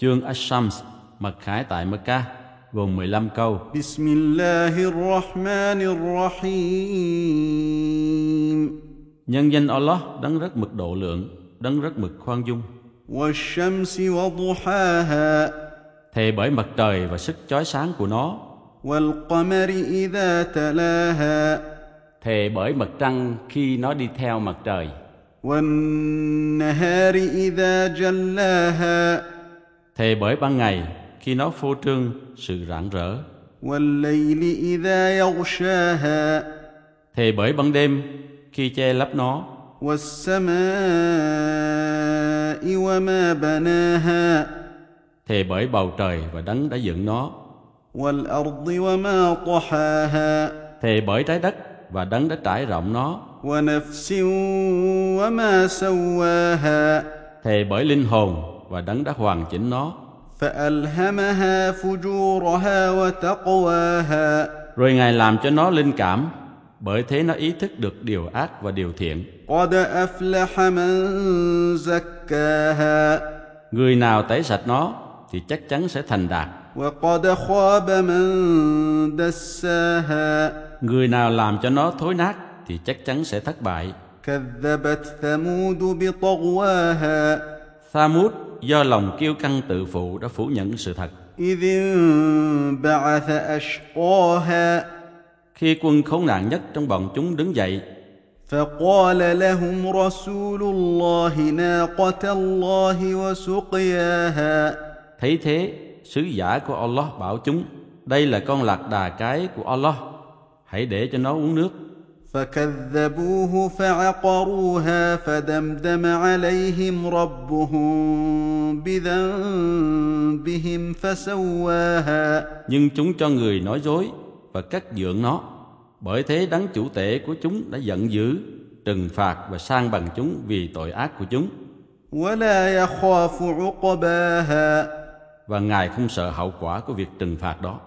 Chương Ashams mật khải tại Mecca gồm 15 câu. Bismillahirrahmanirrahim. Nhân danh Allah đấng rất mực độ lượng, đấng rất mực khoan dung. Thề bởi mặt trời và sức chói sáng của nó. Thề bởi mặt trăng khi nó đi theo mặt trời thề bởi ban ngày khi nó phô trương sự rạng rỡ. Thề bởi ban đêm khi che lấp nó. Thề bởi bầu trời và đấng đã dựng nó. Thề bởi trái đất và đấng đã trải rộng nó. Thề bởi linh hồn và đấng đã hoàn chỉnh nó. rồi ngài làm cho nó linh cảm bởi thế nó ý thức được điều ác và điều thiện. người nào tẩy sạch nó thì chắc chắn sẽ thành đạt. người nào làm cho nó thối nát thì chắc chắn sẽ thất bại. Thamud do lòng kiêu căng tự phụ đã phủ nhận sự thật. إذ انبعث أشقاها Khi quân khốn nạn nhất trong bọn chúng đứng dậy, فقال لهم رسول الله ناقة الله وسقياها thấy thế, sứ giả của Allah bảo chúng, đây là con lạc đà cái của Allah, hãy để cho nó uống nước. فكذبوه فعقروها فدمدم عليهم ربهم بذنبهم فسواها Nhưng chúng cho người nói dối và cắt dưỡng nó. Bởi thế đấng chủ tể của chúng đã giận dữ, trừng phạt và sang bằng chúng vì tội ác của chúng. ولا يخاف عقباها Và Ngài không sợ hậu quả của việc trừng phạt đó.